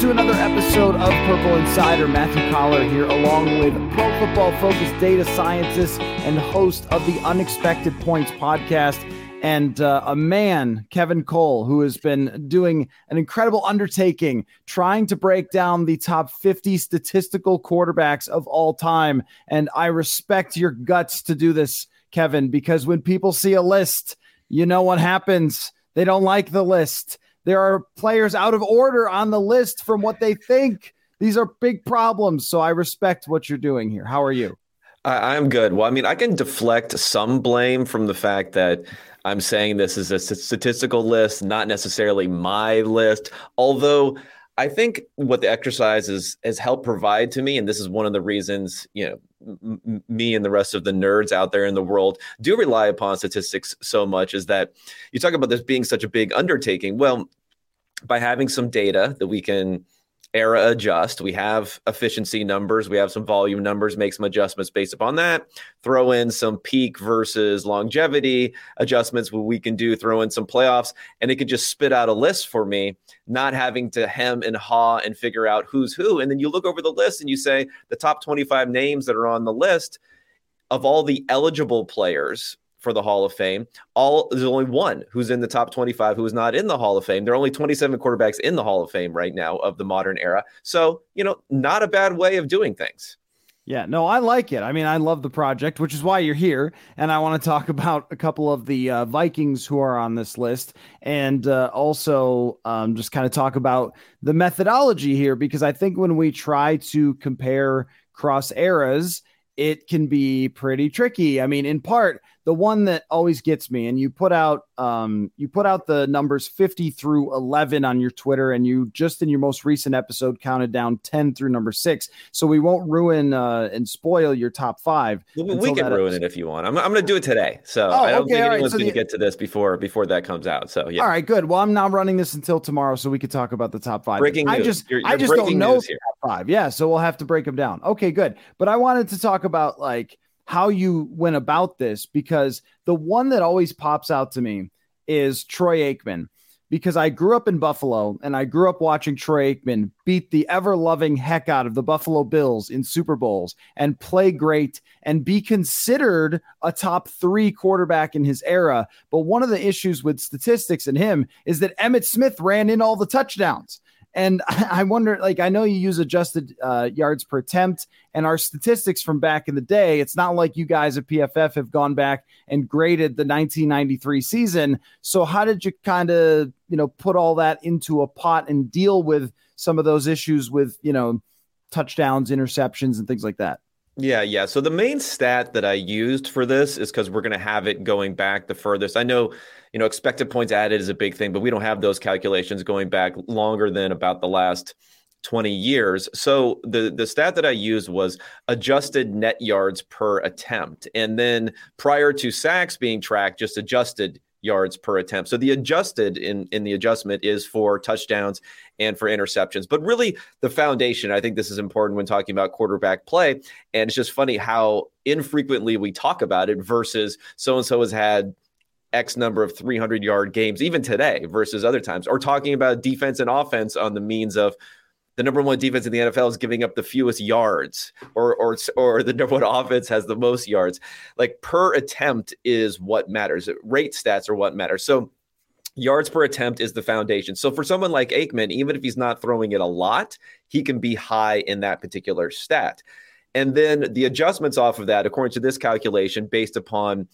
To another episode of Purple Insider. Matthew Coller here, along with Pro Football Focus data scientist and host of the Unexpected Points podcast, and uh, a man, Kevin Cole, who has been doing an incredible undertaking trying to break down the top 50 statistical quarterbacks of all time. And I respect your guts to do this, Kevin, because when people see a list, you know what happens. They don't like the list. There are players out of order on the list from what they think. These are big problems. So I respect what you're doing here. How are you? I, I'm good. Well, I mean, I can deflect some blame from the fact that I'm saying this is a statistical list, not necessarily my list. Although I think what the exercise is, has helped provide to me, and this is one of the reasons, you know, m- me and the rest of the nerds out there in the world do rely upon statistics so much, is that you talk about this being such a big undertaking. Well, by having some data that we can era adjust. We have efficiency numbers, we have some volume numbers, make some adjustments based upon that. Throw in some peak versus longevity adjustments we can do, throw in some playoffs, and it could just spit out a list for me, not having to hem and haw and figure out who's who. And then you look over the list and you say the top 25 names that are on the list of all the eligible players for the Hall of Fame. All there's only one who's in the top 25 who is not in the Hall of Fame. There are only 27 quarterbacks in the Hall of Fame right now of the modern era. So, you know, not a bad way of doing things. Yeah, no, I like it. I mean, I love the project, which is why you're here. And I want to talk about a couple of the uh, Vikings who are on this list and uh, also um, just kind of talk about the methodology here, because I think when we try to compare cross eras, it can be pretty tricky. I mean, in part, the one that always gets me, and you put out um, you put out the numbers 50 through 11 on your Twitter, and you just in your most recent episode counted down 10 through number six. So we won't ruin uh, and spoil your top five. We can ruin episode. it if you want. I'm, I'm going to do it today. So oh, I don't okay, think anyone's right. so going to get to this before before that comes out. So yeah. All right, good. Well, I'm not running this until tomorrow, so we could talk about the top five. Breaking I news. just you're, you're I just don't know top five. Yeah, so we'll have to break them down. Okay, good. But I wanted to talk about like how you went about this because the one that always pops out to me is Troy Aikman because I grew up in Buffalo and I grew up watching Troy Aikman beat the ever loving heck out of the Buffalo Bills in Super Bowls and play great and be considered a top three quarterback in his era. But one of the issues with statistics in him is that Emmitt Smith ran in all the touchdowns. And I wonder, like, I know you use adjusted uh, yards per attempt and our statistics from back in the day. It's not like you guys at PFF have gone back and graded the 1993 season. So, how did you kind of, you know, put all that into a pot and deal with some of those issues with, you know, touchdowns, interceptions, and things like that? Yeah, yeah. So the main stat that I used for this is because we're going to have it going back the furthest. I know, you know, expected points added is a big thing, but we don't have those calculations going back longer than about the last 20 years. So the the stat that I used was adjusted net yards per attempt. And then prior to sacks being tracked, just adjusted yards per attempt. So the adjusted in in the adjustment is for touchdowns and for interceptions. But really the foundation, I think this is important when talking about quarterback play and it's just funny how infrequently we talk about it versus so and so has had X number of 300 yard games, even today versus other times, or talking about defense and offense on the means of the number one defense in the NFL is giving up the fewest yards, or or or the number one offense has the most yards. Like per attempt is what matters. Rate stats are what matter. So yards per attempt is the foundation. So for someone like Aikman, even if he's not throwing it a lot, he can be high in that particular stat. And then the adjustments off of that, according to this calculation, based upon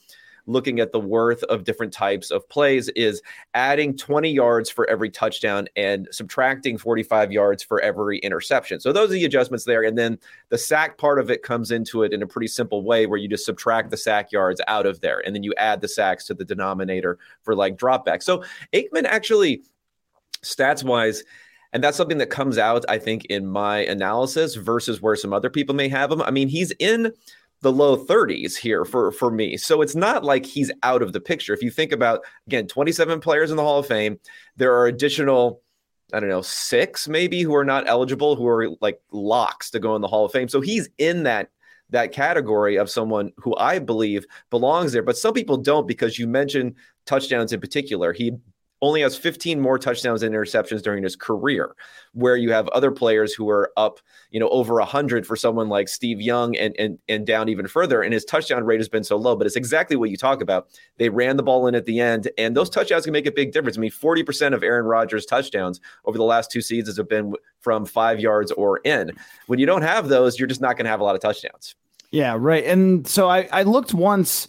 looking at the worth of different types of plays is adding 20 yards for every touchdown and subtracting 45 yards for every interception. So those are the adjustments there. And then the sack part of it comes into it in a pretty simple way where you just subtract the sack yards out of there and then you add the sacks to the denominator for like dropback. So Aikman actually, stats wise, and that's something that comes out, I think, in my analysis versus where some other people may have him. I mean, he's in the low 30s here for for me. So it's not like he's out of the picture. If you think about again, 27 players in the Hall of Fame, there are additional I don't know, 6 maybe who are not eligible who are like locks to go in the Hall of Fame. So he's in that that category of someone who I believe belongs there, but some people don't because you mentioned touchdowns in particular. He only has 15 more touchdowns and interceptions during his career, where you have other players who are up, you know, over 100 for someone like Steve Young and, and, and down even further. And his touchdown rate has been so low, but it's exactly what you talk about. They ran the ball in at the end, and those touchdowns can make a big difference. I mean, 40% of Aaron Rodgers' touchdowns over the last two seasons have been from five yards or in. When you don't have those, you're just not going to have a lot of touchdowns. Yeah, right. And so I, I looked once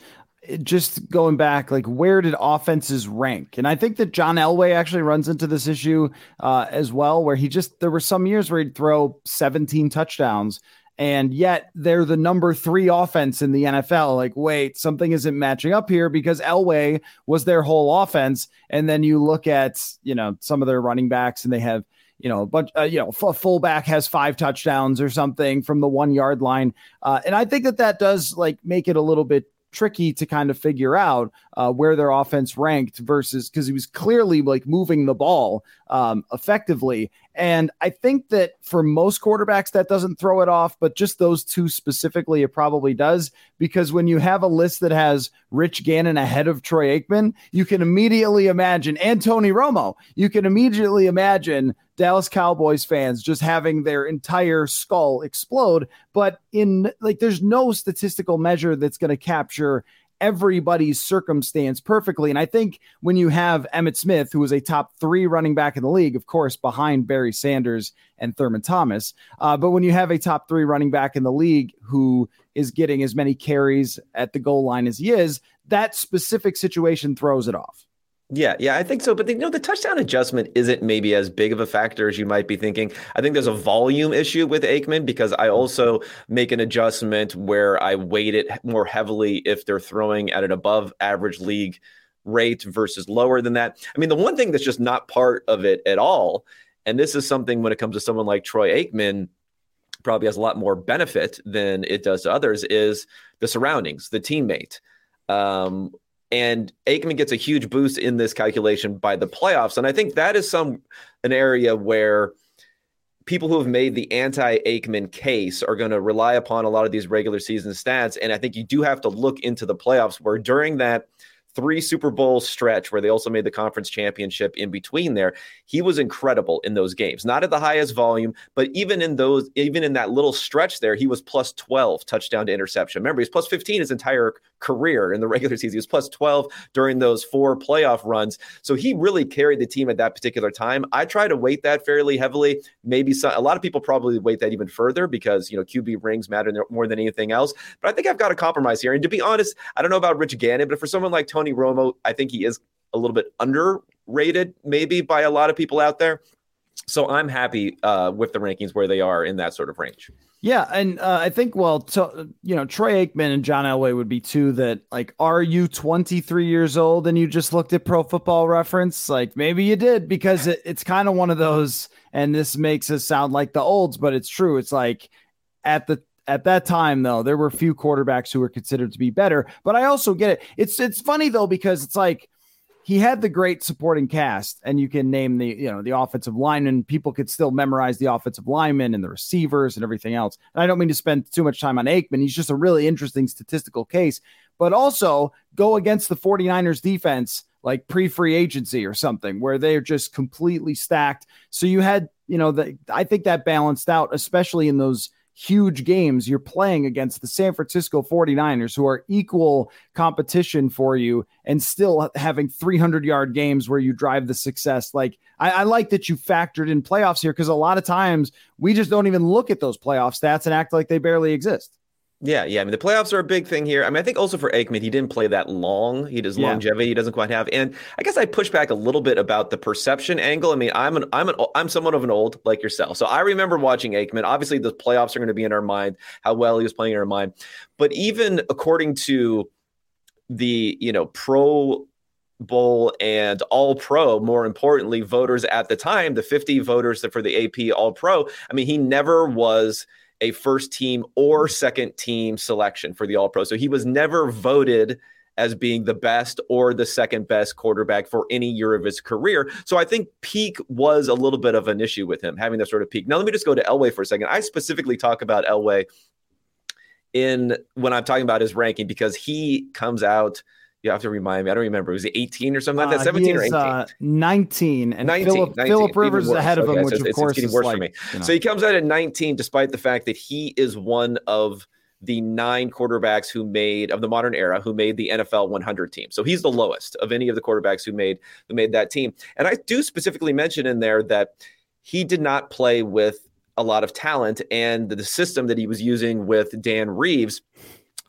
just going back, like where did offenses rank? And I think that John Elway actually runs into this issue uh, as well, where he just there were some years where he'd throw 17 touchdowns, and yet they're the number three offense in the NFL. Like, wait, something isn't matching up here because Elway was their whole offense, and then you look at you know some of their running backs, and they have you know, but uh, you know, a fullback has five touchdowns or something from the one yard line, uh, and I think that that does like make it a little bit tricky to kind of figure out uh, where their offense ranked versus because he was clearly like moving the ball um, effectively. And I think that for most quarterbacks, that doesn't throw it off, but just those two specifically, it probably does. Because when you have a list that has Rich Gannon ahead of Troy Aikman, you can immediately imagine, and Tony Romo, you can immediately imagine Dallas Cowboys fans just having their entire skull explode. But in like, there's no statistical measure that's going to capture everybody's circumstance perfectly. And I think when you have Emmitt Smith, who was a top three running back in the league, of course, behind Barry Sanders and Thurman Thomas, uh, but when you have a top three running back in the league who is getting as many carries at the goal line as he is, that specific situation throws it off. Yeah, yeah, I think so. But the, you know, the touchdown adjustment isn't maybe as big of a factor as you might be thinking. I think there's a volume issue with Aikman because I also make an adjustment where I weight it more heavily if they're throwing at an above average league rate versus lower than that. I mean, the one thing that's just not part of it at all, and this is something when it comes to someone like Troy Aikman, probably has a lot more benefit than it does to others, is the surroundings, the teammate. Um, and Aikman gets a huge boost in this calculation by the playoffs. And I think that is some an area where people who have made the anti-Aikman case are going to rely upon a lot of these regular season stats. And I think you do have to look into the playoffs where during that three Super Bowl stretch where they also made the conference championship in between there. He was incredible in those games, not at the highest volume, but even in those, even in that little stretch there, he was plus 12 touchdown to interception. Remember, he's plus 15 his entire career in the regular season. He was plus 12 during those four playoff runs. So he really carried the team at that particular time. I try to weight that fairly heavily. Maybe some, a lot of people probably weight that even further because, you know, QB rings matter more than anything else. But I think I've got a compromise here. And to be honest, I don't know about Rich Gannon, but for someone like Tony Tony Romo, I think he is a little bit underrated, maybe by a lot of people out there. So I'm happy uh, with the rankings where they are in that sort of range. Yeah, and uh, I think well, so you know, Troy Aikman and John Elway would be two that like, are you 23 years old and you just looked at Pro Football Reference? Like maybe you did because it, it's kind of one of those, and this makes us sound like the olds, but it's true. It's like at the at that time, though, there were few quarterbacks who were considered to be better. But I also get it. It's it's funny though because it's like he had the great supporting cast, and you can name the you know the offensive lineman. People could still memorize the offensive linemen and the receivers and everything else. And I don't mean to spend too much time on Aikman. He's just a really interesting statistical case. But also go against the 49ers defense like pre-free agency or something where they're just completely stacked. So you had, you know, the I think that balanced out, especially in those huge games, you're playing against the San Francisco 49ers, who are equal competition for you, and still having 300 yard games where you drive the success. Like, I, I like that you factored in playoffs here because a lot of times we just don't even look at those playoff stats and act like they barely exist. Yeah, yeah. I mean, the playoffs are a big thing here. I mean, I think also for Aikman, he didn't play that long. He does yeah. longevity. He doesn't quite have. And I guess I push back a little bit about the perception angle. I mean, I'm an I'm an I'm somewhat of an old like yourself. So I remember watching Aikman. Obviously, the playoffs are going to be in our mind, how well he was playing in our mind. But even according to the you know pro bowl and all pro more importantly voters at the time the 50 voters for the ap all pro i mean he never was a first team or mm-hmm. second team selection for the All Pro. So he was never voted as being the best or the second best quarterback for any year of his career. So I think peak was a little bit of an issue with him having that sort of peak. Now let me just go to Elway for a second. I specifically talk about Elway in when I'm talking about his ranking because he comes out you have to remind me. I don't remember. Was it 18 or something like that? 17 uh, or 18? Uh, 19. And 19, Philip, 19. Philip Rivers is ahead of him, which of course is worse like, for me. You know. So he comes out at 19, despite the fact that he is one of the nine quarterbacks who made of the modern era who made the NFL 100 team. So he's the lowest of any of the quarterbacks who made who made that team. And I do specifically mention in there that he did not play with a lot of talent and the system that he was using with Dan Reeves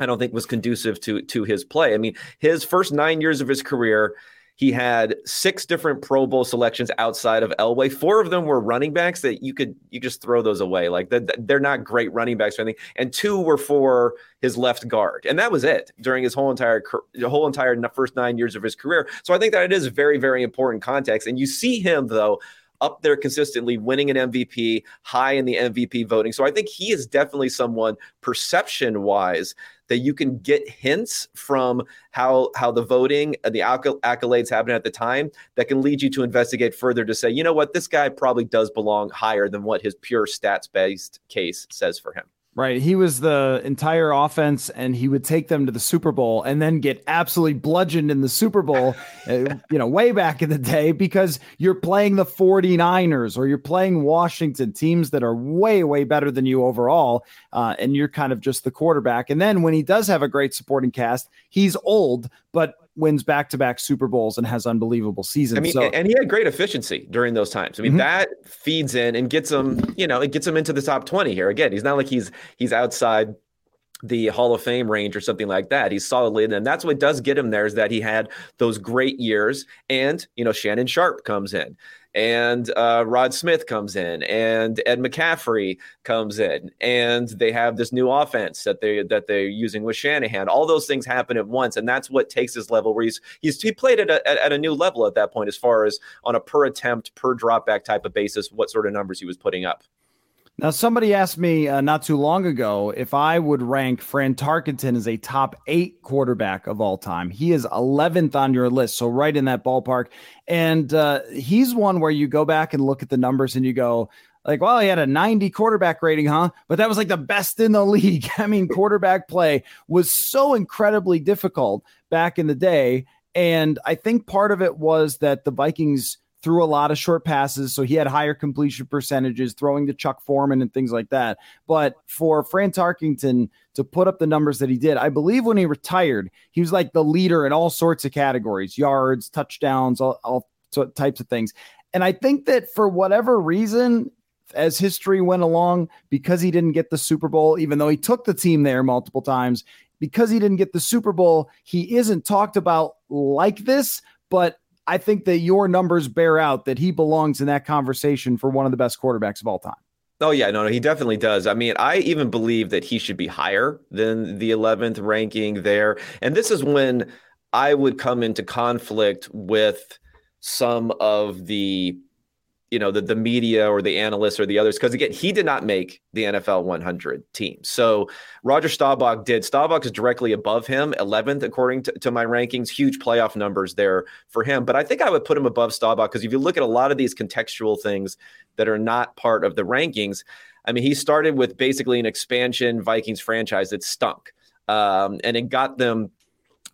I don't think was conducive to to his play. I mean, his first nine years of his career, he had six different Pro Bowl selections outside of Elway. Four of them were running backs that you could you just throw those away. Like they're not great running backs or anything. And two were for his left guard, and that was it during his whole entire whole entire first nine years of his career. So I think that it is very very important context. And you see him though up there consistently, winning an MVP, high in the MVP voting. So I think he is definitely someone perception wise that you can get hints from how how the voting and the accolades happen at the time that can lead you to investigate further to say you know what this guy probably does belong higher than what his pure stats based case says for him Right. He was the entire offense, and he would take them to the Super Bowl and then get absolutely bludgeoned in the Super Bowl, uh, you know, way back in the day because you're playing the 49ers or you're playing Washington, teams that are way, way better than you overall. Uh, and you're kind of just the quarterback. And then when he does have a great supporting cast, he's old, but wins back to back Super Bowls and has unbelievable seasons. I mean, so, and he had great efficiency during those times. I mean, mm-hmm. that feeds in and gets him, you know, it gets him into the top 20 here. Again, he's not like he's he's outside the Hall of Fame range or something like that. He's solidly, and that's what does get him there is that he had those great years. And you know, Shannon Sharpe comes in, and uh, Rod Smith comes in, and Ed McCaffrey comes in, and they have this new offense that they that they're using with Shanahan. All those things happen at once, and that's what takes his level where he's he's he played at a, at a new level at that point as far as on a per attempt per dropback type of basis, what sort of numbers he was putting up. Now, somebody asked me uh, not too long ago if I would rank Fran Tarkenton as a top eight quarterback of all time. He is 11th on your list, so right in that ballpark. And uh, he's one where you go back and look at the numbers and you go, like, well, he had a 90 quarterback rating, huh? But that was like the best in the league. I mean, quarterback play was so incredibly difficult back in the day. And I think part of it was that the Vikings threw a lot of short passes, so he had higher completion percentages, throwing to Chuck Foreman and things like that. But for Fran Tarkenton to put up the numbers that he did, I believe when he retired, he was like the leader in all sorts of categories yards, touchdowns, all, all types of things. And I think that for whatever reason, as history went along, because he didn't get the Super Bowl, even though he took the team there multiple times, because he didn't get the Super Bowl, he isn't talked about like this. But I think that your numbers bear out that he belongs in that conversation for one of the best quarterbacks of all time. Oh yeah, no, no, he definitely does. I mean, I even believe that he should be higher than the 11th ranking there. And this is when I would come into conflict with some of the you know the the media or the analysts or the others because again he did not make the NFL 100 team. So Roger Staubach did. Staubach is directly above him, 11th according to, to my rankings. Huge playoff numbers there for him. But I think I would put him above Staubach because if you look at a lot of these contextual things that are not part of the rankings, I mean he started with basically an expansion Vikings franchise that stunk, um, and it got them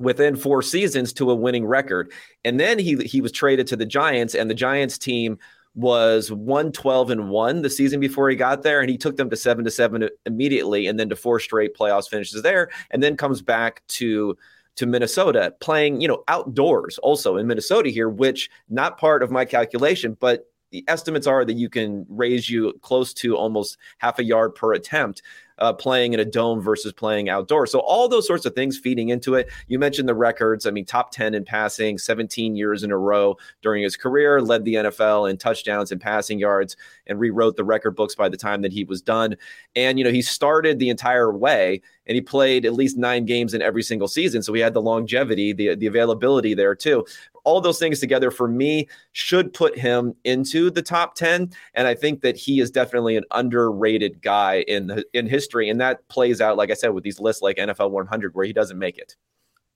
within four seasons to a winning record. And then he he was traded to the Giants, and the Giants team was 112 and 1 the season before he got there and he took them to 7 to 7 immediately and then to four straight playoffs finishes there and then comes back to to Minnesota playing you know outdoors also in Minnesota here which not part of my calculation but the estimates are that you can raise you close to almost half a yard per attempt uh, playing in a dome versus playing outdoors. So all those sorts of things feeding into it. You mentioned the records. I mean, top 10 in passing, 17 years in a row during his career, led the NFL in touchdowns and passing yards, and rewrote the record books by the time that he was done. And, you know, he started the entire way and he played at least nine games in every single season. So he had the longevity, the, the availability there too. All those things together for me should put him into the top 10. And I think that he is definitely an underrated guy in the, in history. And that plays out, like I said, with these lists like NFL 100, where he doesn't make it.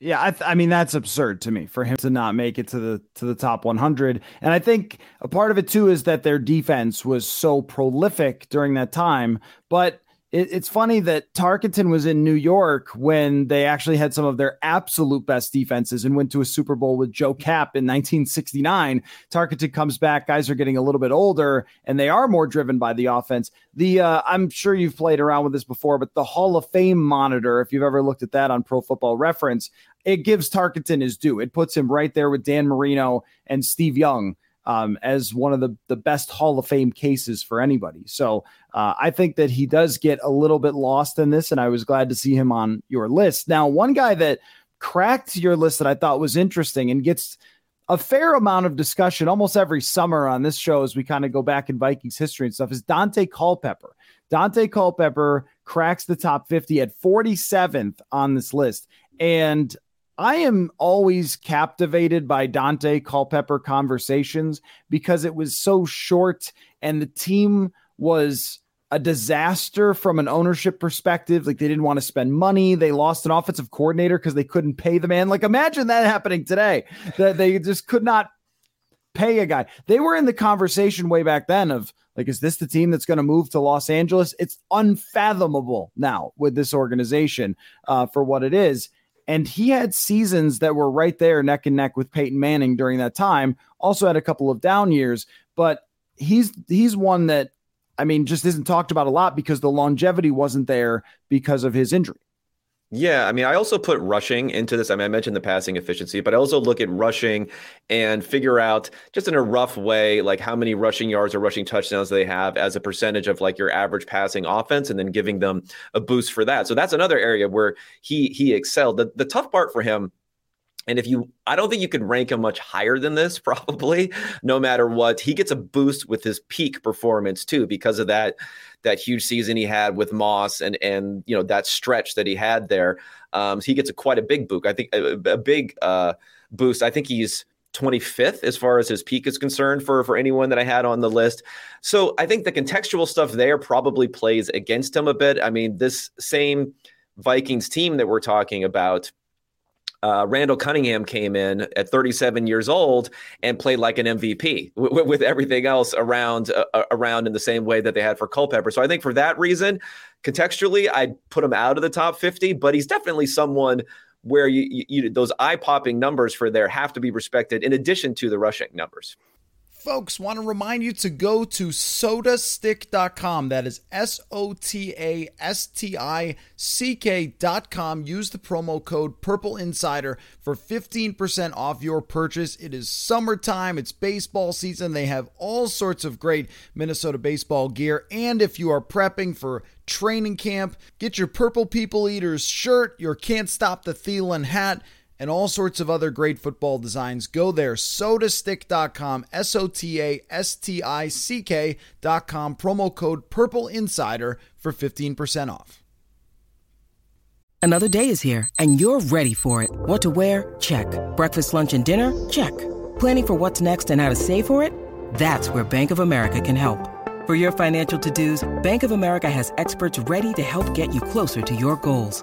Yeah, I, th- I, mean that's absurd to me for him to not make it to the to the top 100. And I think a part of it too is that their defense was so prolific during that time. But it, it's funny that Tarkenton was in New York when they actually had some of their absolute best defenses and went to a Super Bowl with Joe Kapp in 1969. Tarkenton comes back, guys are getting a little bit older, and they are more driven by the offense. The uh, I'm sure you've played around with this before, but the Hall of Fame monitor, if you've ever looked at that on Pro Football Reference, it gives Tarkenton his due. It puts him right there with Dan Marino and Steve Young um, as one of the, the best Hall of Fame cases for anybody. So uh, I think that he does get a little bit lost in this, and I was glad to see him on your list. Now, one guy that cracked your list that I thought was interesting and gets a fair amount of discussion almost every summer on this show as we kind of go back in Vikings history and stuff is Daunte Culpepper. Daunte Culpepper cracks the top 50 at 47th on this list. And I am always captivated by Daunte Culpepper conversations because it was so short and the team was a disaster from an ownership perspective. Like they didn't want to spend money. They lost an offensive coordinator because they couldn't pay the man. Like imagine that happening today. That they just could not pay a guy. They were in the conversation way back then of like, is this the team that's going to move to Los Angeles? It's unfathomable now with this organization uh, for what it is. And he had seasons that were right there neck and neck with Peyton Manning during that time. Also had a couple of down years, but he's he's one that I mean just isn't talked about a lot because the longevity wasn't there because of his injury. Yeah, I mean, I also put rushing into this. I mean, I mentioned the passing efficiency, but I also look at rushing and figure out just in a rough way, like how many rushing yards or rushing touchdowns they have as a percentage of like your average passing offense, and then giving them a boost for that. So that's another area where he he excelled. The the tough part for him and if you, I don't think you could rank him much higher than this, probably, no matter what. He gets a boost with his peak performance too, because of that that huge season he had with Moss and and you know that stretch that he had there. Um, so he gets a quite a big boost. I think a, a big uh, boost. I think he's 25th as far as his peak is concerned for for anyone that I had on the list. So I think the contextual stuff there probably plays against him a bit. I mean, this same Vikings team that we're talking about uh, Randall Cunningham came in at 37 years old and played like an MVP w- with everything else around uh, uh, around in the same way that they had for Culpepper. So I think for that reason, contextually, I'd put him out of the top 50, but he's definitely someone where you, you, you those eye popping numbers for there have to be respected in addition to the rushing numbers. Folks, want to remind you to go to sotastick.com. That is S O T A S T I C K.com. Use the promo code Purple Insider for 15% off your purchase. It is summertime, it's baseball season. They have all sorts of great Minnesota baseball gear. And if you are prepping for training camp, get your Purple People Eaters shirt, your Can't Stop the Thielen hat and all sorts of other great football designs. Go there, sotastick.com, S O T A S T I C K.com, promo code Purple Insider for 15% off. Another day is here, and you're ready for it. What to wear? Check. Breakfast, lunch, and dinner? Check. Planning for what's next and how to save for it? That's where Bank of America can help. For your financial to dos, Bank of America has experts ready to help get you closer to your goals.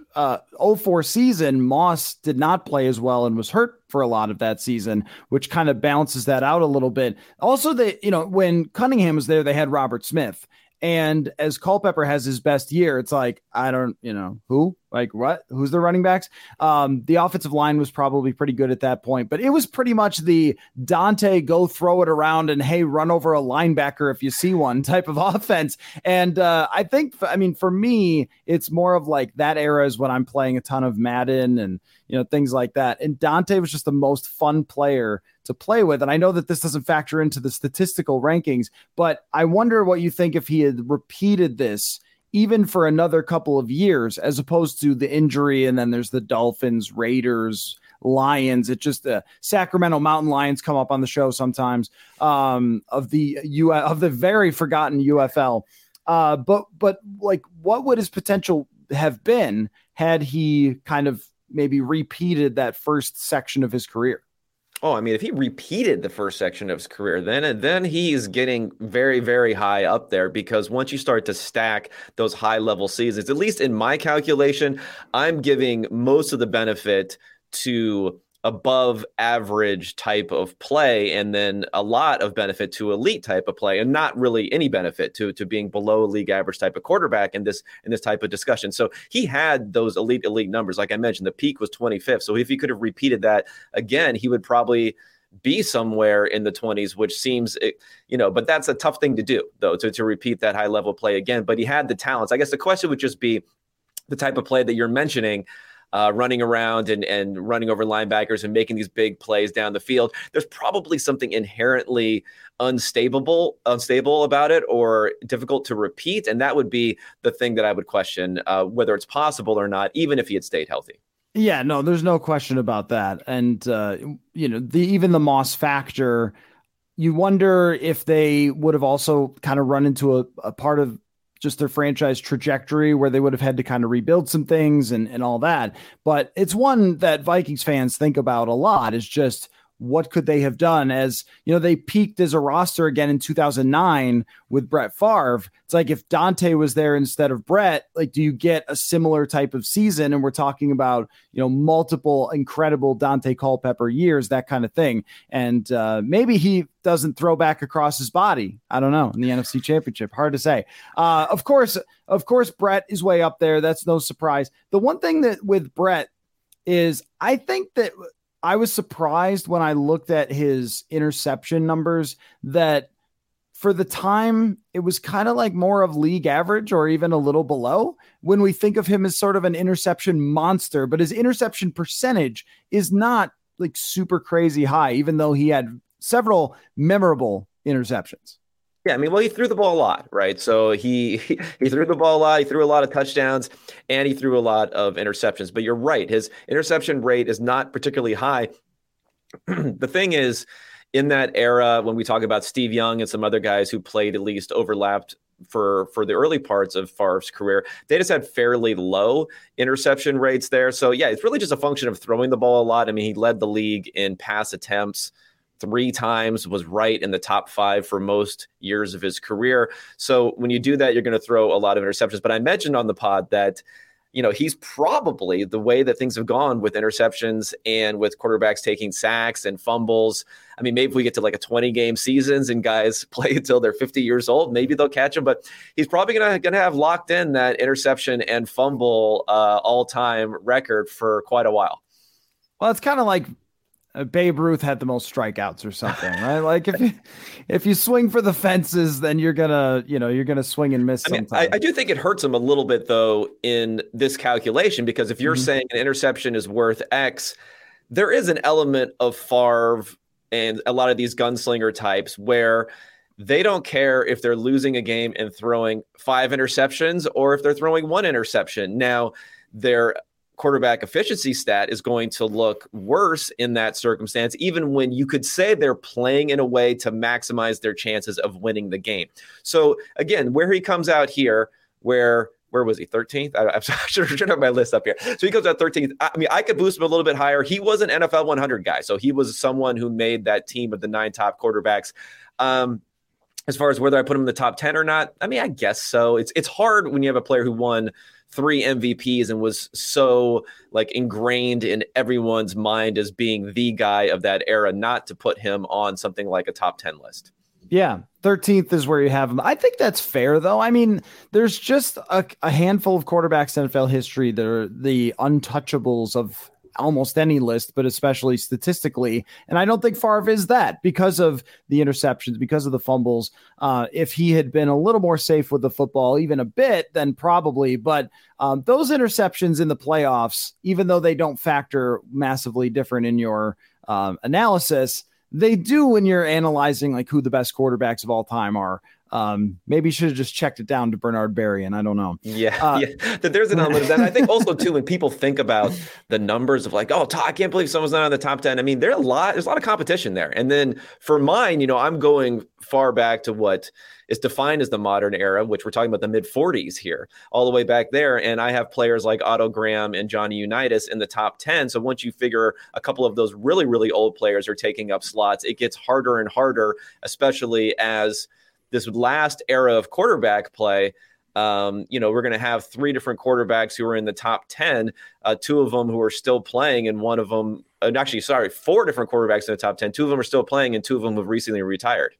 uh 04 season, Moss did not play as well and was hurt for a lot of that season, which kind of balances that out a little bit. Also, they, you know, when Cunningham was there, they had Robert Smith. And as Culpepper has his best year, it's like, I don't, you know, who? Like what? Who's the running backs? Um, the offensive line was probably pretty good at that point, but it was pretty much the Daunte go throw it around and hey, run over a linebacker if you see one type of offense. And uh, I think, I mean, for me, it's more of like that era is when I'm playing a ton of Madden and you know things like that. And Daunte was just the most fun player to play with. And I know that this doesn't factor into the statistical rankings, but I wonder what you think if he had repeated this even for another couple of years, as opposed to the injury. And then there's the Dolphins, Raiders, Lions. It just the uh, Sacramento Mountain Lions come up on the show sometimes um, of the U of the very forgotten UFL. Uh, but but like, what would his potential have been had he kind of maybe repeated that first section of his career? Oh, I mean, if he repeated the first section of his career, then and then he's getting very, very high up there because once you start to stack those high level seasons, at least in my calculation, I'm giving most of the benefit to above average type of play and then a lot of benefit to elite type of play and not really any benefit to to being below league average type of quarterback in this in this type of discussion. So he had those elite elite numbers. Like i mentioned the peak was 25th so if he could have repeated that again he would probably be somewhere in the 20s which seems eh, you know but that's a tough thing to do though to, to repeat that high level play again. But he had the talents. I guess the question would just be the type of play that you're mentioning uh, running around and, and running over linebackers and making these big plays down the field. There's probably something inherently unstable unstable about it or difficult to repeat, and that would be the thing that I would question uh, whether it's possible or not, even if he had stayed healthy. Yeah, no, there's no question about that, and uh, you know, the even the Moss factor. You wonder if they would have also kind of run into a, a part of just their franchise trajectory where they would have had to kind of rebuild some things and, and all that. But it's one that Vikings fans think about a lot is just what could they have done as you know they peaked as a roster again in 2009 with Brett Favre. It's like if Daunte was there instead of Brett like do you get a similar type of season? And we're talking about you know multiple incredible Daunte Culpepper years that kind of thing. And uh, maybe he doesn't throw back across his body. I don't know. In the NFC championship hard to say. Uh, of course of course Brett is way up there. That's no surprise. The one thing that with Brett is I think that I was surprised when I looked at his interception numbers that for the time it was kind of like more of league average or even a little below. When we think of him as sort of an interception monster but his interception percentage is not like super crazy high even though he had several memorable interceptions yeah, I mean, well, he threw the ball a lot, right? So he he threw the ball a lot. He threw a lot of touchdowns, and he threw a lot of interceptions. But you're right; his interception rate is not particularly high. the thing is, in that era, when we talk about Steve Young and some other guys who played at least overlapped for for the early parts of Favre's career, they just had fairly low interception rates there. So yeah, it's really just a function of throwing the ball a lot. I mean, he led the league in pass attempts three times, was right in the top five for most years of his career. So when you do that, you're going to throw a lot of interceptions. But I mentioned on the pod that you know, he's probably the way that things have gone with interceptions and with quarterbacks taking sacks and fumbles. I mean, maybe we get to like a 20 game seasons and guys play until they're 50 years old, maybe they'll catch him. But he's probably gonna gonna have locked in that interception and fumble uh, all time record for quite a while. Well, it's kind of like Babe Ruth had the most strikeouts or something, right? like if you if you swing for the fences, then you're gonna you know you're gonna swing and miss. I mean, I, I, do think it hurts him a little bit though in this calculation because if you're mm-hmm. saying an interception is worth X, there is an element of Favre and a lot of these gunslinger types where they don't care if they're losing a game and throwing five interceptions or if they're throwing one interception. Now, they're quarterback efficiency stat is going to look worse in that circumstance, even when you could say they're playing in a way to maximize their chances of winning the game. So, again, where he comes out here, where where was he? 13th? I, am sure should have my list up here. So he comes out 13th. I mean, I could boost him a little bit higher. He was an NFL 100 guy, so he was someone who made that team of the nine top quarterbacks. Um, as far as whether I put him in the top 10 or not, I mean, I guess so. It's it's hard when you have a player who won three MVPs and was so like ingrained in everyone's mind as being the guy of that era, not to put him on something like a top 10 list. Yeah, 13th is where you have him. I think that's fair, though. I mean, there's just a, a handful of quarterbacks in NFL history that are the untouchables of almost any list, but especially statistically. And I don't think Favre is that because of the interceptions, because of the fumbles. Uh, if he had been a little more safe with the football, even a bit, then probably. But um, those interceptions in the playoffs, even though they don't factor massively different in your um, analysis, they do when you're analyzing like who the best quarterbacks of all time are. Um, maybe you should have just checked it down to Bernard Berrian, and I don't know. Yeah, uh, yeah. There's an element of that. I think also too when people think about the numbers of like, oh, I can't believe someone's not on the top ten. I mean, there's a lot. There's a lot of competition there. And then for mine, you know, I'm going far back to what is defined as the modern era, which we're talking about the mid 40s here, all the way back there. And I have players like Otto Graham and Johnny Unitas in the top 10. So once you figure a couple of those really, really old players are taking up slots, it gets harder and harder, especially as this last era of quarterback play, um, you know, we're going to have three different quarterbacks who are in the top 10, uh, two of them who are still playing, and one of them, actually, sorry, four different quarterbacks in the top 10. Two of them are still playing, and two of them have recently retired.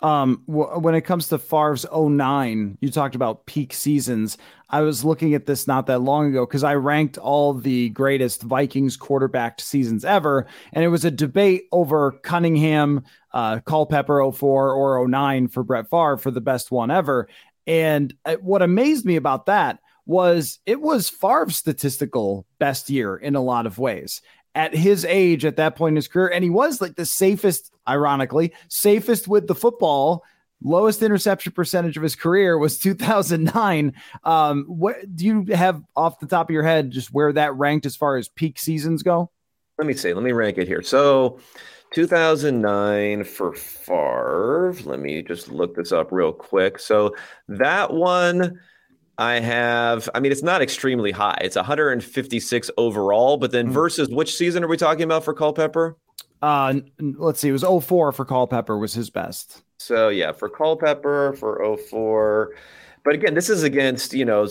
Um, w- when it comes to Favre's 09, you talked about peak seasons. I was looking at this not that long ago because I ranked all the greatest Vikings quarterback seasons ever, and it was a debate over Cunningham, uh, Culpepper 04 or 09 for Brett Favre for the best one ever. And uh, what amazed me about that was it was Favre's statistical best year in a lot of ways at his age at that point in his career. And he was like the safest, ironically, safest with the football. Lowest interception percentage of his career was 2009. Um, what do you have off the top of your head just where that ranked as far as peak seasons go? Let me see. Let me rank it here. So 2009 for Favre. Let me just look this up real quick. So that one I have, I mean, it's not extremely high. It's 156 overall, but then mm. versus which season are we talking about for Culpepper? Uh, let's see. It was 04 for Culpepper was his best. So yeah, for Culpepper for 04. But again, this is against, you know,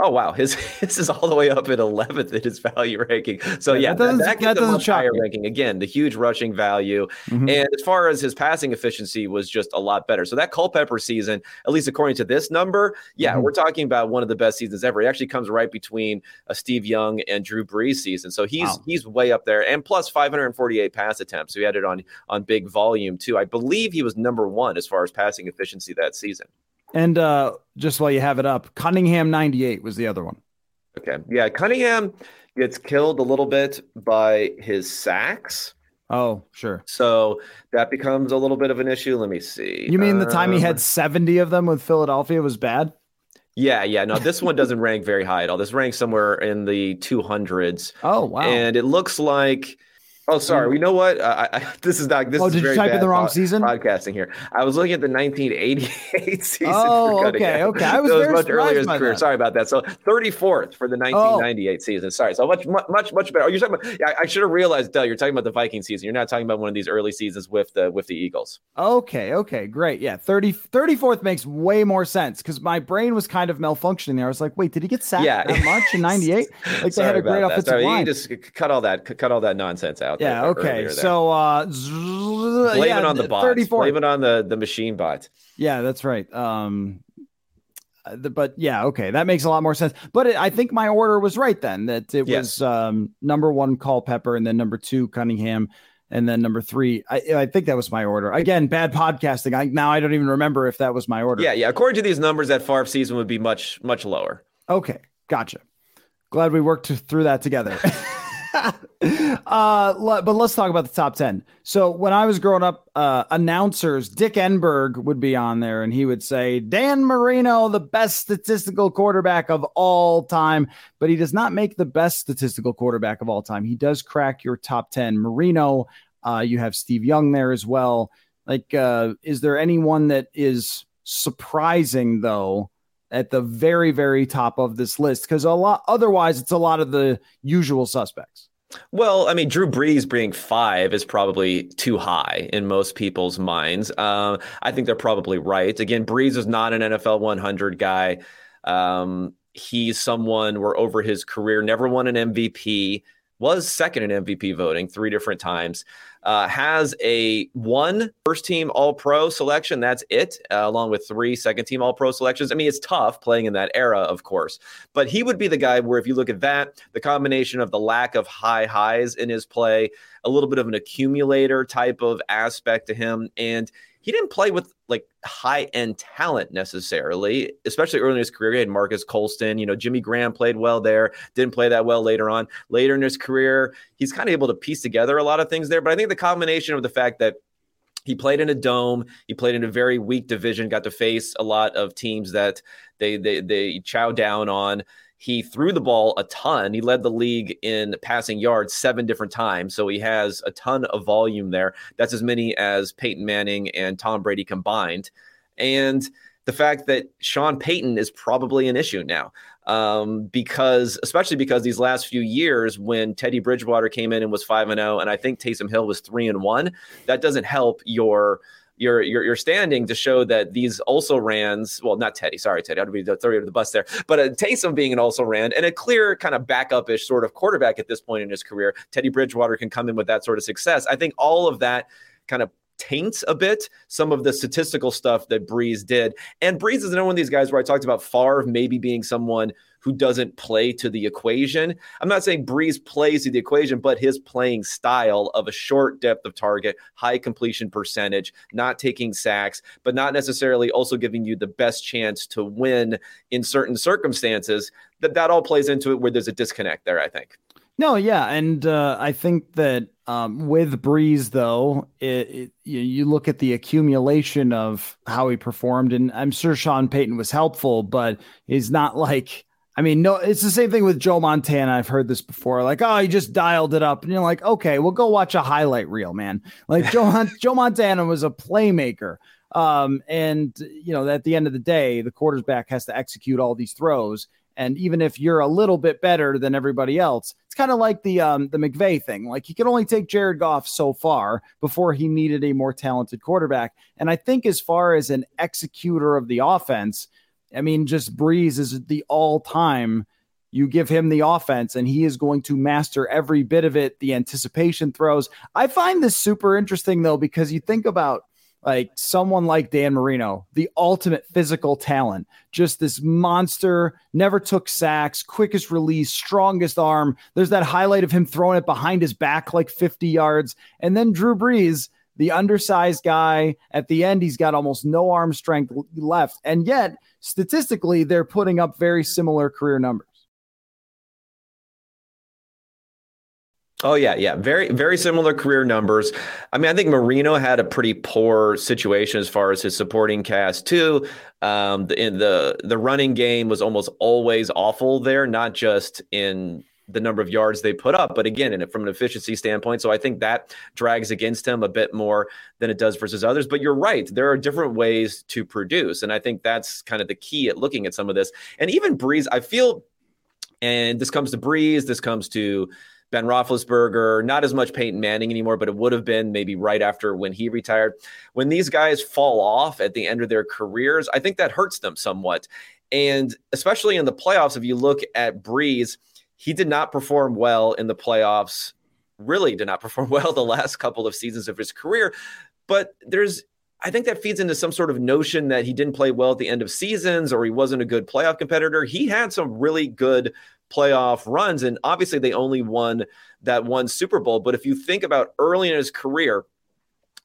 Oh wow, his this is all the way up at 11th in his value ranking. So yeah, that, that, that gets that a much higher me. ranking. Again, the huge rushing value, mm-hmm. and as far as his passing efficiency was just a lot better. So that Culpepper season, at least according to this number, yeah, mm-hmm. we're talking about one of the best seasons ever. It actually comes right between a Steve Young and Drew Brees season. So he's wow. he's way up there, and plus 548 pass attempts. So he had it on on big volume too. I believe he was number one as far as passing efficiency that season. And uh, just while you have it up, Cunningham 98 was the other one. Okay. Yeah. Cunningham gets killed a little bit by his sacks. Oh, sure. So that becomes a little bit of an issue. Let me see. You mean the time he had um, 70 of them with Philadelphia was bad? Yeah, yeah. No, this one doesn't rank very high at all. This ranks somewhere in the 200s. Oh, wow. And it looks like Oh, sorry. You know what? Uh, I, this is not. This oh, is did you type in the wrong season? Podcasting here. I was looking at the 1988 season. Oh, okay, okay. I was, was much earlier in his career. That. Sorry about that. So 34th for the 1998 oh. season. Sorry. So much, much, much better. Oh, you're talking about. Yeah, I should have realized. Dell, you're talking about the Viking season. You're not talking about one of these early seasons with the with the Eagles. Okay. Okay. Great. Yeah. 30 34th makes way more sense because my brain was kind of malfunctioning there. I was like, wait, did he get sacked yeah. that much in 98? Like they had a great offensive Sorry, line. You just cut all that. Cut all that nonsense out. Yeah. okay. So uh, blame yeah, it on the bot. Blame it on the the machine bot. Yeah, that's right. Um, uh, the, but yeah, okay, that makes a lot more sense. But it, I think my order was right then. That it yes. was um, number one Culpepper, and then number two Cunningham, and then number three. I, I think that was my order. Again, bad podcasting. I, now I don't even remember if that was my order. Yeah, yeah. According to these numbers, that Favre season would be much much lower. Okay, gotcha. Glad we worked through that together. uh, but let's talk about the top 10. So when I was growing up, uh, announcers, Dick Enberg would be on there and he would say, Dan Marino, the best statistical quarterback of all time. But he does not make the best statistical quarterback of all time. He does crack your top 10. Marino, uh, you have Steve Young there as well. Like, uh, is there anyone that is surprising though? at the very very top of this list because a lot otherwise it's a lot of the usual suspects well, I mean, Drew Brees being five is probably too high in most people's minds. Uh, I think they're probably right. Again, Brees is not an NFL 100 guy. Um, he's someone where over his career never won an MVP, was second in MVP voting three different times. Uh, has a one first team All Pro selection. That's it, uh, along with three second team All Pro selections. I mean, it's tough playing in that era, of course, but he would be the guy where if you look at that, the combination of the lack of high highs in his play, a little bit of an accumulator type of aspect to him, and he didn't play with like high end talent necessarily, especially early in his career. He had Marques Colston, you know, Jimmy Graham played well there, didn't play that well later on. Later in his career, he's kind of able to piece together a lot of things there. But I think the combination of the fact that he played in a dome. He played in a very weak division. Got to face a lot of teams that they they they chow down on. He threw the ball a ton. He led the league in passing yards seven different times. So he has a ton of volume there. That's as many as Peyton Manning and Tom Brady combined. And the fact that Sean Payton is probably an issue now. Um, because especially because these last few years when Teddy Bridgewater came in and was 5 and 0 and I think Taysom Hill was 3 and 1, that doesn't help your your your, your standing to show that these also rans. Well, not Teddy. Sorry, Teddy. I'd be the third of the bus there. But uh, Taysom being an also ran and a clear kind of backup-ish sort of quarterback at this point in his career. Teddy Bridgewater can come in with that sort of success. I think all of that kind of taints a bit some of the statistical stuff that Brees did. And Brees is another one of these guys where I talked about Favre maybe being someone who doesn't play to the equation. I'm not saying Brees plays to the equation, but his playing style of a short depth of target, high completion percentage, not taking sacks, but not necessarily also giving you the best chance to win in certain circumstances, that that all plays into it where there's a disconnect there, I think. No, yeah, and uh, I think that um, with Brees though, it, it, you look at the accumulation of how he performed, and I'm sure Sean Payton was helpful, but he's not like I mean, no, it's the same thing with Joe Montana. I've heard this before. Like, oh, he just dialed it up, and you're like, okay, well, go watch a highlight reel, man. Like Joe Joe Montana was a playmaker, um, and you know, at the end of the day, the quarterback has to execute all these throws. And even if you're a little bit better than everybody else, it's kind of like the um, the McVay thing. Like he could only take Jared Goff so far before he needed a more talented quarterback. And I think as far as an executor of the offense I mean, just Brees is the all time. You give him the offense, and he is going to master every bit of it. The anticipation throws. I find this super interesting, though, because you think about like someone like Dan Marino, the ultimate physical talent, just this monster, never took sacks, quickest release, strongest arm. There's that highlight of him throwing it behind his back like 50 yards. And then Drew Brees, the undersized guy. At the end, he's got almost no arm strength left. And yet, statistically, they're putting up very similar career numbers. Oh yeah, yeah, very very similar career numbers. I mean, I think Marino had a pretty poor situation as far as his supporting cast too. Um, the, in the the running game was almost always awful there, not just in the number of yards they put up, but again, in, from an efficiency standpoint. So I think that drags against him a bit more than it does versus others. But you're right, there are different ways to produce, and I think that's kind of the key at looking at some of this. And even Brees, I feel, and this comes to Brees, this comes to Ben Roethlisberger, not as much Peyton Manning anymore, but it would have been maybe right after when he retired. When these guys fall off at the end of their careers, I think that hurts them somewhat. And especially in the playoffs, if you look at Brees, he did not perform well in the playoffs, really did not perform well the last couple of seasons of his career. But there's, I think that feeds into some sort of notion that he didn't play well at the end of seasons or he wasn't a good playoff competitor. He had some really good playoff runs, and obviously they only won that one Super Bowl. But if you think about early in his career,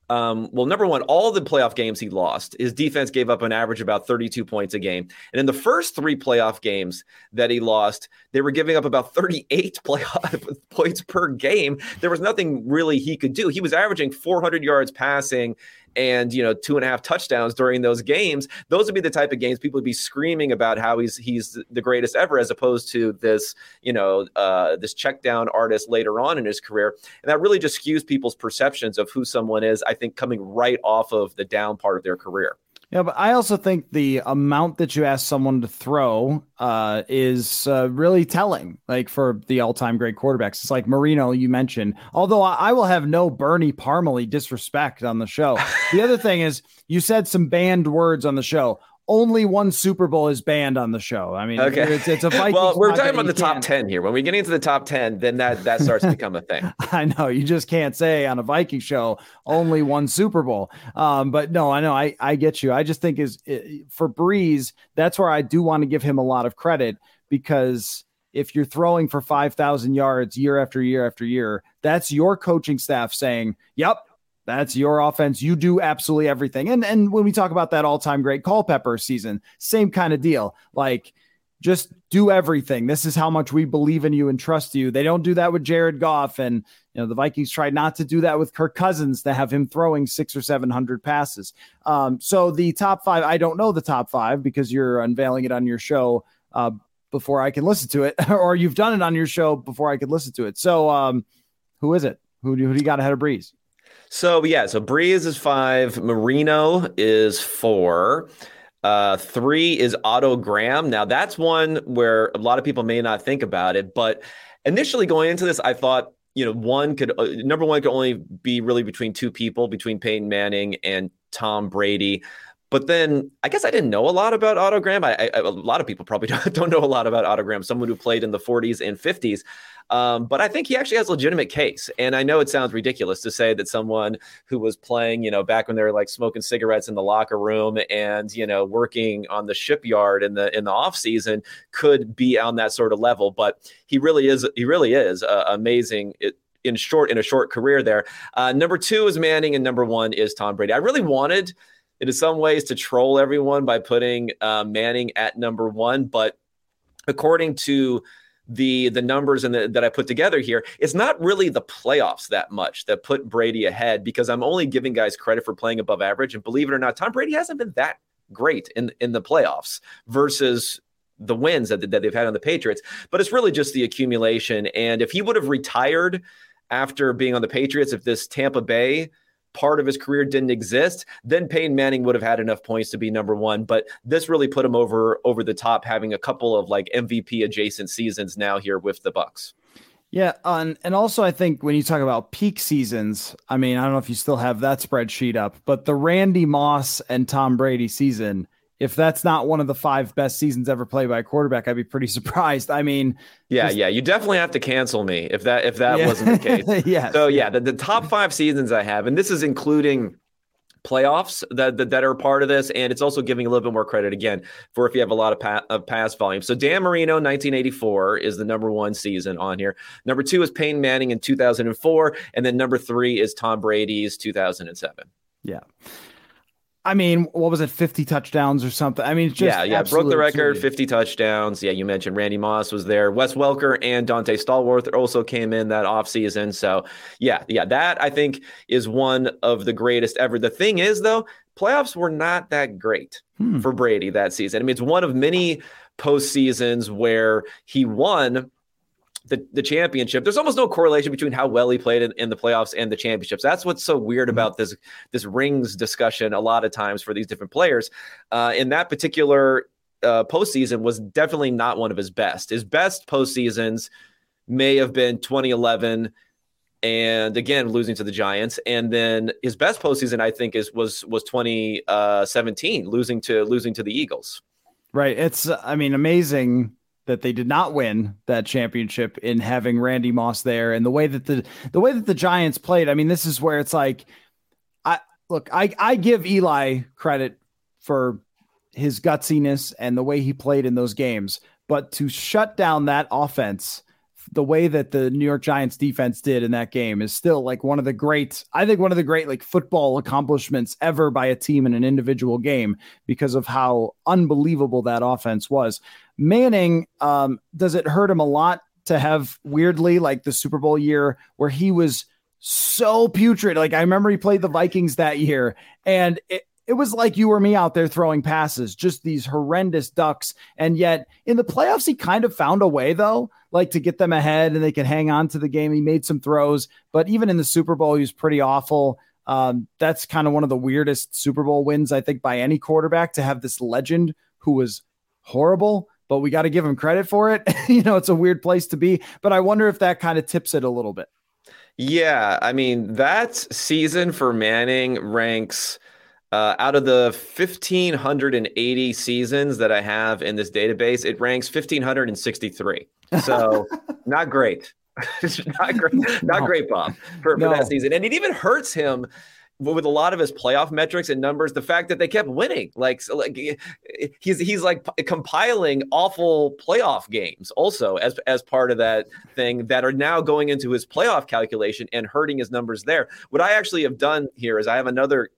um, well, number one, all the playoff games he lost, his defense gave up an average about 32 points a game. And in the first three playoff games that he lost, they were giving up about 38 playoff points per game. There was nothing really he could do. He was averaging 400 yards passing and you know two and a half touchdowns during those games those would be the type of games people would be screaming about how he's he's the greatest ever as opposed to this you know uh, this check down artist later on in his career. And that really just skews people's perceptions of who someone is i think coming right off of the down part of their career yeah, but I also think the amount that you ask someone to throw uh, is uh, really telling, like for the all-time great quarterbacks. It's like Marino you mentioned. Although I, I will have no Bernie Parmalee disrespect on the show. the other thing is you said some banned words on the show. Only one Super Bowl is banned on the show. I mean, okay. it's, it's a Vikings well, we're talking about the top ten here. When we get into the top ten, then that that starts to become a thing. I know you just can't say on a Viking show only one Super Bowl. Um, but no, I know I I get you. I just think is for Brees, that's where I do want to give him a lot of credit because if you're throwing for 5,000 yards year after year after year, that's your coaching staff saying, "Yep, that's your offense. You do absolutely everything. And and when we talk about that all-time great Culpepper season, same kind of deal. Like just do everything. This is how much we believe in you and trust you. They don't do that with Jared Goff and you know the Vikings tried not to do that with Kirk Cousins to have him throwing 6 or 700 passes. Um, so the top 5, I don't know the top 5 because you're unveiling it on your show uh, before I can listen to it or you've done it on your show before I could listen to it. So um, who is it? Who who do you got ahead of Brees? So yeah, so Brees is five, Marino is four. Uh, three is Otto Graham. Now that's one where a lot of people may not think about it, but initially going into this, I thought you know one could uh, number one could only be really between two people, between Peyton Manning and Tom Brady. But then I guess I didn't know a lot about Otto Graham. I, I, a lot of people probably don't, don't know a lot about Otto Graham, someone who played in the 40s and 50s. Um, but I think he actually has a legitimate case. And I know it sounds ridiculous to say that someone who was playing, you know, back when they were like smoking cigarettes in the locker room and, you know, working on the shipyard in the in the off season could be on that sort of level. But he really is he really is uh, amazing. It, in short in a short career there. Uh, number two is Manning, and number one is Tom Brady. I really wanted in some ways to troll everyone by putting uh, Manning at number one, but according to the the numbers and that I put together here, it's not really the playoffs that much that put Brady ahead because I'm only giving guys credit for playing above average. And believe it or not, Tom Brady hasn't been that great in in the playoffs versus the wins that, that they've had on the Patriots. But it's really just the accumulation. And if he would have retired after being on the Patriots, if this Tampa Bay part of his career didn't exist, then Peyton Manning would have had enough points to be number one. But this really put him over over the top, having a couple of like MVP adjacent seasons now here with the Bucs. Yeah, um, and also I think when you talk about peak seasons, I mean I don't know if you still have that spreadsheet up, but the Randy Moss and Tom Brady season if that's not one of the five best seasons ever played by a quarterback, I'd be pretty surprised. I mean, yeah, just, yeah, you definitely have to cancel me if that if that yeah. wasn't the case. yeah. So yeah, the, the top five seasons I have, and this is including playoffs that, that, that are part of this, and it's also giving a little bit more credit again for if you have a lot of, pa- of pass volume. So Dan Marino, 1984, is the number one season on here. Number two is Peyton Manning in 2004, and then number three is Tom Brady's 2007. Yeah. I mean, what was it, 50 touchdowns or something? I mean, just yeah, yeah, broke the record, 50 touchdowns. Yeah, you mentioned Randy Moss was there. Wes Welker and Donté Stallworth also came in that offseason. So, yeah, yeah, that I think is one of the greatest ever. The thing is, though, playoffs were not that great hmm. for Brady that season. I mean, it's one of many postseasons where he won the, the championship. There's almost no correlation between how well he played in, in the playoffs and the championships. That's what's so weird mm-hmm. about this this rings discussion a lot of times for these different players. Uh, in that particular uh, postseason was definitely not one of his best. His best postseasons may have been 2011 and again losing to the Giants. And then his best postseason, I think, is was was 2017, losing to losing to the Eagles. Right. It's I mean amazing that they did not win that championship in having Randy Moss there and the way that the the way that the Giants played. I mean, this is where it's like I look, I I give Eli credit for his gutsiness and the way he played in those games, but to shut down that offense the way that the New York Giants defense did in that game is still like one of the great, I think one of the great like football accomplishments ever by a team in an individual game because of how unbelievable that offense was. Manning, um, does it hurt him a lot to have weirdly like the Super Bowl year where he was so putrid? Like I remember he played the Vikings that year and it, it was like you or me out there throwing passes, just these horrendous ducks. And yet in the playoffs, he kind of found a way, though, like to get them ahead and they could hang on to the game. He made some throws, but even in the Super Bowl, he was pretty awful. Um, that's kind of one of the weirdest Super Bowl wins, I think, by any quarterback to have this legend who was horrible, but we got to give him credit for it. you know, it's a weird place to be, but I wonder if that kind of tips it a little bit. Yeah. I mean, that season for Manning ranks Uh, out of the 1,580 seasons that I have in this database, it ranks 1,563. So not great. not great, not no. great, Bob, for, no. for that season. And it even hurts him with a lot of his playoff metrics and numbers, the fact that they kept winning, like, like eh, he's he's like compiling awful playoff games also as as part of that thing that are now going into his playoff calculation and hurting his numbers there. What I actually have done here is I have another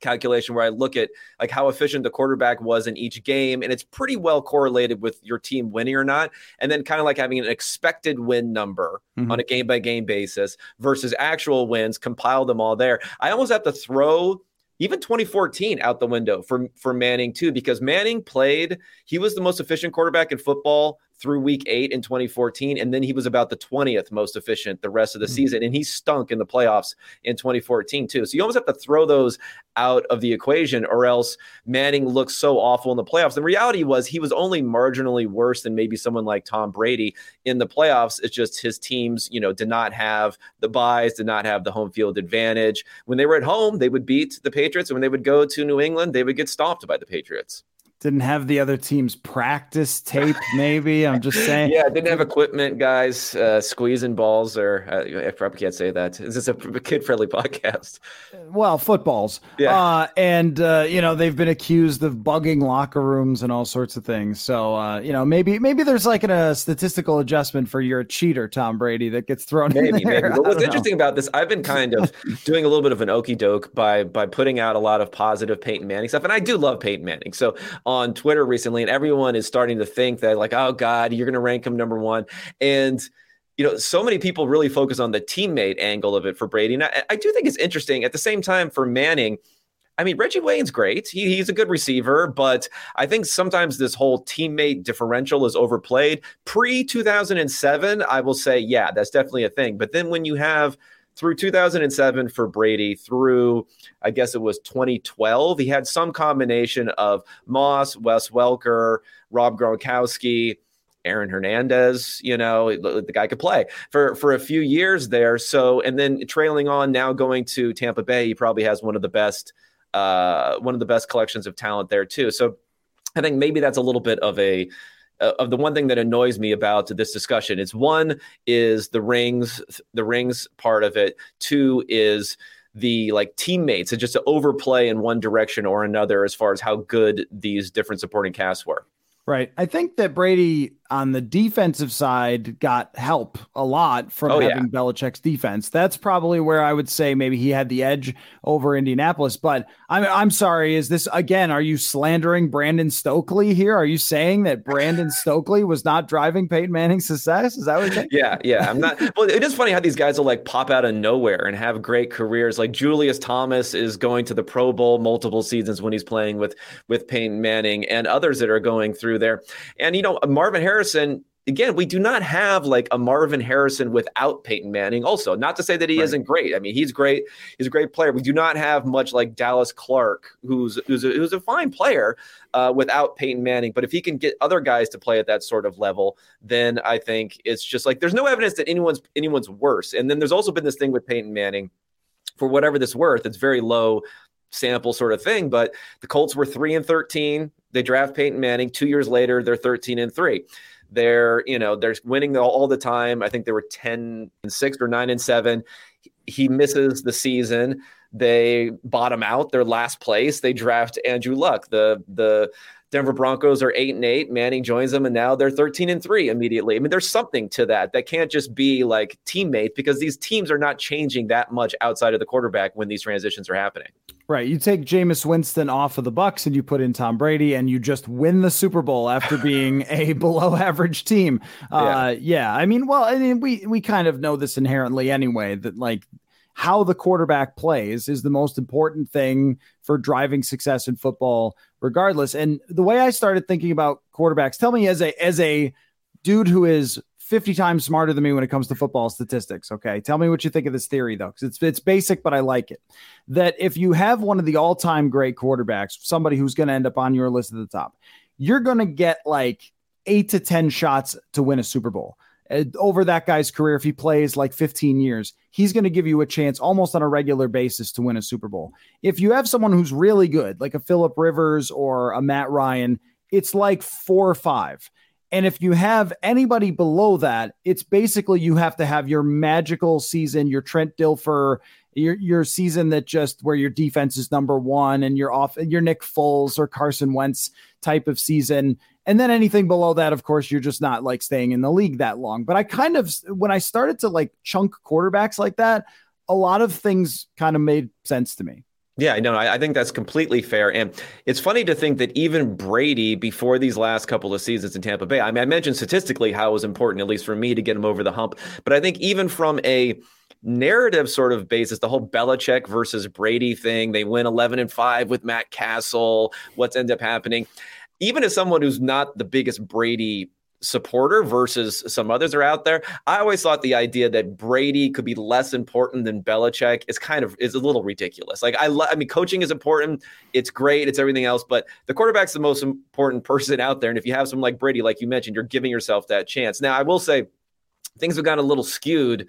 calculation where I look at like how efficient the quarterback was in each game, and it's pretty well correlated with your team winning or not. And then kind of like having an expected win number mm-hmm. on a game by game basis versus actual wins, compile them all there. I almost have to throw even 2014 out the window for for Manning too because Manning played he was the most efficient quarterback in football through week 8 in 2014 and then he was about the 20th most efficient the rest of the mm-hmm. season and he stunk in the playoffs in 2014 too. So you almost have to throw those out of the equation or else Manning looks so awful in the playoffs. The reality was he was only marginally worse than maybe someone like Tom Brady in the playoffs. It's just his teams, you know, did not have the byes, did not have the home field advantage. When they were at home, they would beat the Patriots. And when they would go to New England, they would get stomped by the Patriots didn't have the other team's practice tape maybe? I'm just saying. Yeah didn't have equipment guys uh, squeezing balls or uh, i probably can't say that. This is a kid friendly podcast. Well footballs. Yeah. Uh, and uh, you know they've been accused of bugging locker rooms and all sorts of things. So uh, you know maybe maybe there's like an, a statistical adjustment for you're a cheater tom brady that gets thrown maybe, in there. maybe. But what's interesting know. about this i've been kind of doing a little bit of an okey doke by by putting out a lot of positive peyton manning stuff and i do love peyton manning. So on Twitter recently, and everyone is starting to think that, like, oh God, you're going to rank him number one. And you know, so many people really focus on the teammate angle of it for Brady. And I, I do think it's interesting. At the same time, for Manning, I mean, Reggie Wayne's great. He, he's a good receiver, but I think sometimes this whole teammate differential is overplayed. Pre 2007, I will say, yeah, that's definitely a thing. But then when you have through 2007 for Brady, through I guess it was 2012, he had some combination of Moss, Wes Welker, Rob Gronkowski, Aaron Hernandez, you know, the guy could play for for a few years there. So, and then trailing on now going to Tampa Bay, he probably has one of the best uh, one of the best collections of talent there too. So, I think maybe that's a little bit of a Uh, of the one thing that annoys me about this discussion is one is the rings the rings part of it. Two is the like teammates and just to overplay in one direction or another as far as how good these different supporting casts were. Right. I think that brady on the defensive side got help a lot from oh, having yeah. Belichick's defense. That's probably where I would say maybe he had the edge over Indianapolis. But I'm I'm sorry, is this again? Are you slandering Brandon Stokley here? Are you saying that Brandon Stokley was not driving Peyton Manning's success? Is that what you're? Yeah, yeah. I'm not. Well, it is funny how these guys will like pop out of nowhere and have great careers. Like Julius Thomas is going to the Pro Bowl multiple seasons when he's playing with with Peyton Manning and others that are going through there. And you know, Marvin Harris Harrison, again, we do not have like a Marvin Harrison without Peyton Manning. Also, not to say that he right. isn't great. I mean, he's great. He's a great player. We do not have much like Dallas Clark, who's who's a, who's a fine player uh, without Peyton Manning. But if he can get other guys to play at that sort of level, then I think it's just like there's no evidence that anyone's anyone's worse. And then there's also been this thing with Peyton Manning. For whatever this worth, it's very low sample sort of thing. But the Colts were three and thirteen they draft Peyton Manning. Two years later, they're 13 and three. They're, you know, they're winning all, all the time. I think they were 10 and six or nine and seven. He misses the season. They bottom out. Their last place. They draft Andrew Luck, the the Denver Broncos are eight and eight. Manning joins them, and now they're 13 and three immediately. I mean, there's something to that. That can't just be like teammates because these teams are not changing that much outside of the quarterback when these transitions are happening. Right. You take Jameis Winston off of the Bucs and you put in Tom Brady and you just win the Super Bowl after being a below average team. Uh, yeah. yeah. I mean, well, I mean, we we kind of know this inherently anyway that like how the quarterback plays is the most important thing for driving success in football regardless and the way i started thinking about quarterbacks tell me as a as a dude who is 50 times smarter than me when it comes to football statistics okay tell me what you think of this theory though cuz it's it's basic but i like it that if you have one of the all-time great quarterbacks somebody who's going to end up on your list at the top you're going to get like 8 to 10 shots to win a super bowl uh, over that guy's career, if he plays like 15 years, he's going to give you a chance almost on a regular basis to win a Super Bowl. If you have someone who's really good, like a Philip Rivers or a Matt Ryan, it's like four or five. And if you have anybody below that, it's basically you have to have your magical season, your Trent Dilfer, your your season that just where your defense is number one and you're off your Nick Foles or Carson Wentz type of season. And then anything below that, of course, you're just not like staying in the league that long. But I kind of, when I started to like chunk quarterbacks like that, a lot of things kind of made sense to me. Yeah, no, I, I think that's completely fair. And it's funny to think that even Brady, before these last couple of seasons in Tampa Bay, I mean, I mentioned statistically how it was important, at least for me, to get him over the hump. But I think even from a narrative sort of basis, the whole Belichick versus Brady thing, they win 11 and 5 with Matt Cassel, what's ended up happening even as someone who's not the biggest Brady supporter versus some others are out there. I always thought the idea that Brady could be less important than Belichick is kind of is a little ridiculous. Like I, lo- I mean, coaching is important. It's great. It's everything else, but the quarterback's the most important person out there. And if you have someone like Brady, like you mentioned, you're giving yourself that chance. Now, I will say things have gotten a little skewed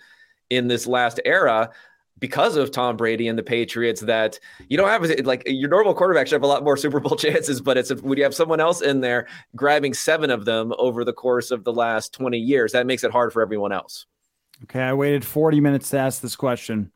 in this last era because of Tom Brady and the Patriots that you don't have like your normal quarterback should have a lot more Super Bowl chances, but it's when you have someone else in there grabbing seven of them over the course of the last 20 years, that makes it hard for everyone else. Okay, I waited 40 minutes to ask this question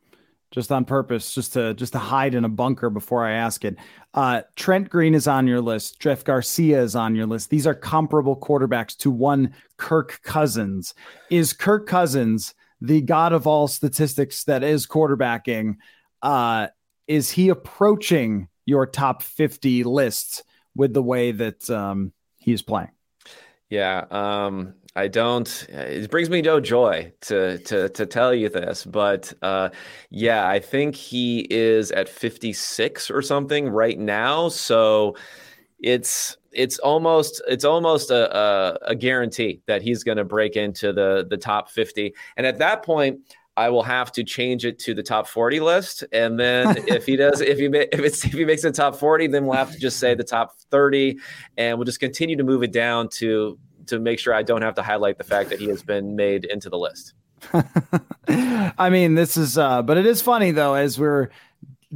just on purpose, just to just to hide in a bunker before I ask it. Uh, Trent Green is on your list. Jeff Garcia is on your list. These are comparable quarterbacks to one Kirk Cousins. Is Kirk Cousins the god of all statistics that is quarterbacking, uh, is he approaching your top 50 lists with the way that um, he's playing? Yeah, um, I don't. It brings me no joy to to to tell you this, but uh, yeah, I think he is at 56 or something right now. So it's it's almost it's almost a, a, a guarantee that he's going to break into the the top 50 and at that point I will have to change it to the top 40 list. And then if he does if he if it's if he makes the top 40 then we'll have to just say the top 30 and we'll just continue to move it down to to make sure I don't have to highlight the fact that he has been made into the list. I mean, this is, uh, but it is funny though, as we're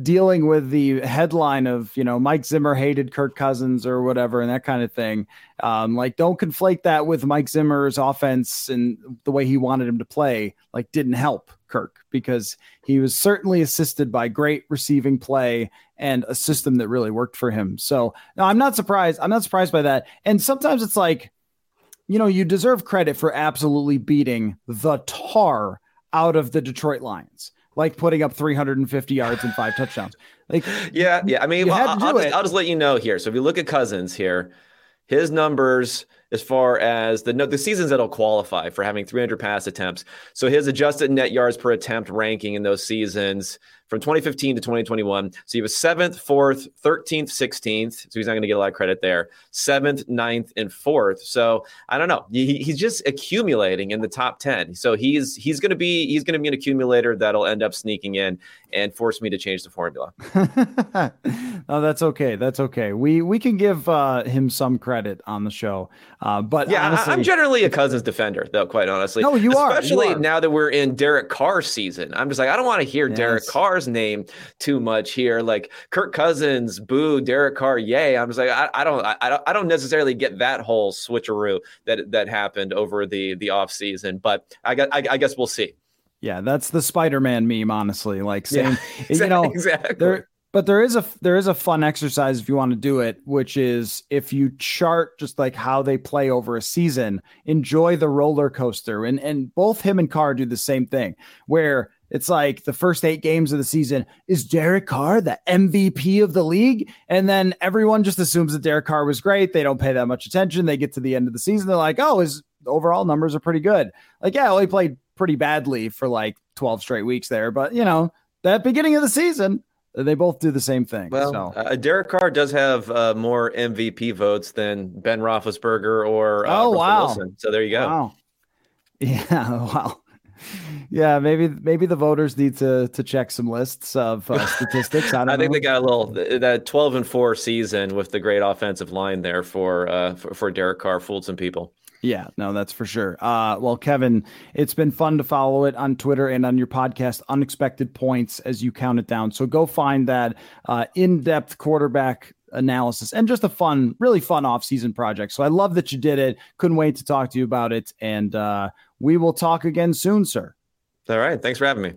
dealing with the headline of you know Mike Zimmer hated Kirk Cousins or whatever and that kind of thing. Um, like don't conflate that with Mike Zimmer's offense and the way he wanted him to play. Like didn't help Kirk because he was certainly assisted by great receiving play and a system that really worked for him. So no, I'm not surprised. I'm not surprised by that. And sometimes it's like, you know, you deserve credit for absolutely beating the tar out of the Detroit Lions like putting up 350 yards and five touchdowns. Like, yeah, yeah. I mean, well, I'll, just, I'll, just, let you know here. So if you look at Cousins here, his numbers as far as the no, the seasons that'll qualify for having 300 pass attempts. So his adjusted net yards per attempt ranking in those seasons from 2015 to 2021. So he was seventh, fourth, 13th, 16th. So he's not going to get a lot of credit there. Seventh, ninth, and fourth. So I don't know. He, he's just accumulating in the top 10. So he's he's going to be he's going to be an accumulator that'll end up sneaking in and force me to change the formula. oh, that's okay. That's okay. We we can give uh, him some credit on the show. Uh, but yeah, honestly, I'm generally a Cousins defender, though. Quite honestly, no, you are. Especially now that we're in Derek Carr season. I'm just like I don't want to hear yes. Derek Carr's name too much here. Like Kirk Cousins, boo, Derek Carr, yay. I'm just like I, I don't I, don't I don't necessarily get that whole switcheroo that that happened over the the off season, but I got I, I guess we'll see. Yeah, that's the Spider-Man meme, honestly. Like saying, yeah, you know, exactly. There, but there is a there is a fun exercise if you want to do it, which is if you chart just like how they play over a season, enjoy the roller coaster. And and both him and Carr do the same thing, where it's like the first eight games of the season is Derek Carr the MVP of the league, and then everyone just assumes that Derek Carr was great. They don't pay that much attention. They get to the end of the season, they're like, oh, his overall numbers are pretty good. Like, yeah, well, he played pretty badly for like 12 straight weeks there. But, you know, that beginning of the season, they both do the same thing. Well, so. uh, Derek Carr does have uh, more MVP votes than Ben Roethlisberger or uh, oh Russell wow. Wilson. So there you go. Wow. Yeah. Wow. yeah, maybe maybe the voters need to to check some lists of uh, statistics. I, I think they got a little that twelve and four season with the great offensive line there for uh for, for Derek Carr fooled some people. Yeah, no, that's for sure. Uh, well, Kevin, it's been fun to follow it on Twitter and on your podcast, Unexpected Points, as you count it down. So go find that uh, in depth quarterback analysis and just a fun, really fun off-season project. So I love that you did it. Couldn't wait to talk to you about it. And uh, we will talk again soon, sir. All right. Thanks for having me.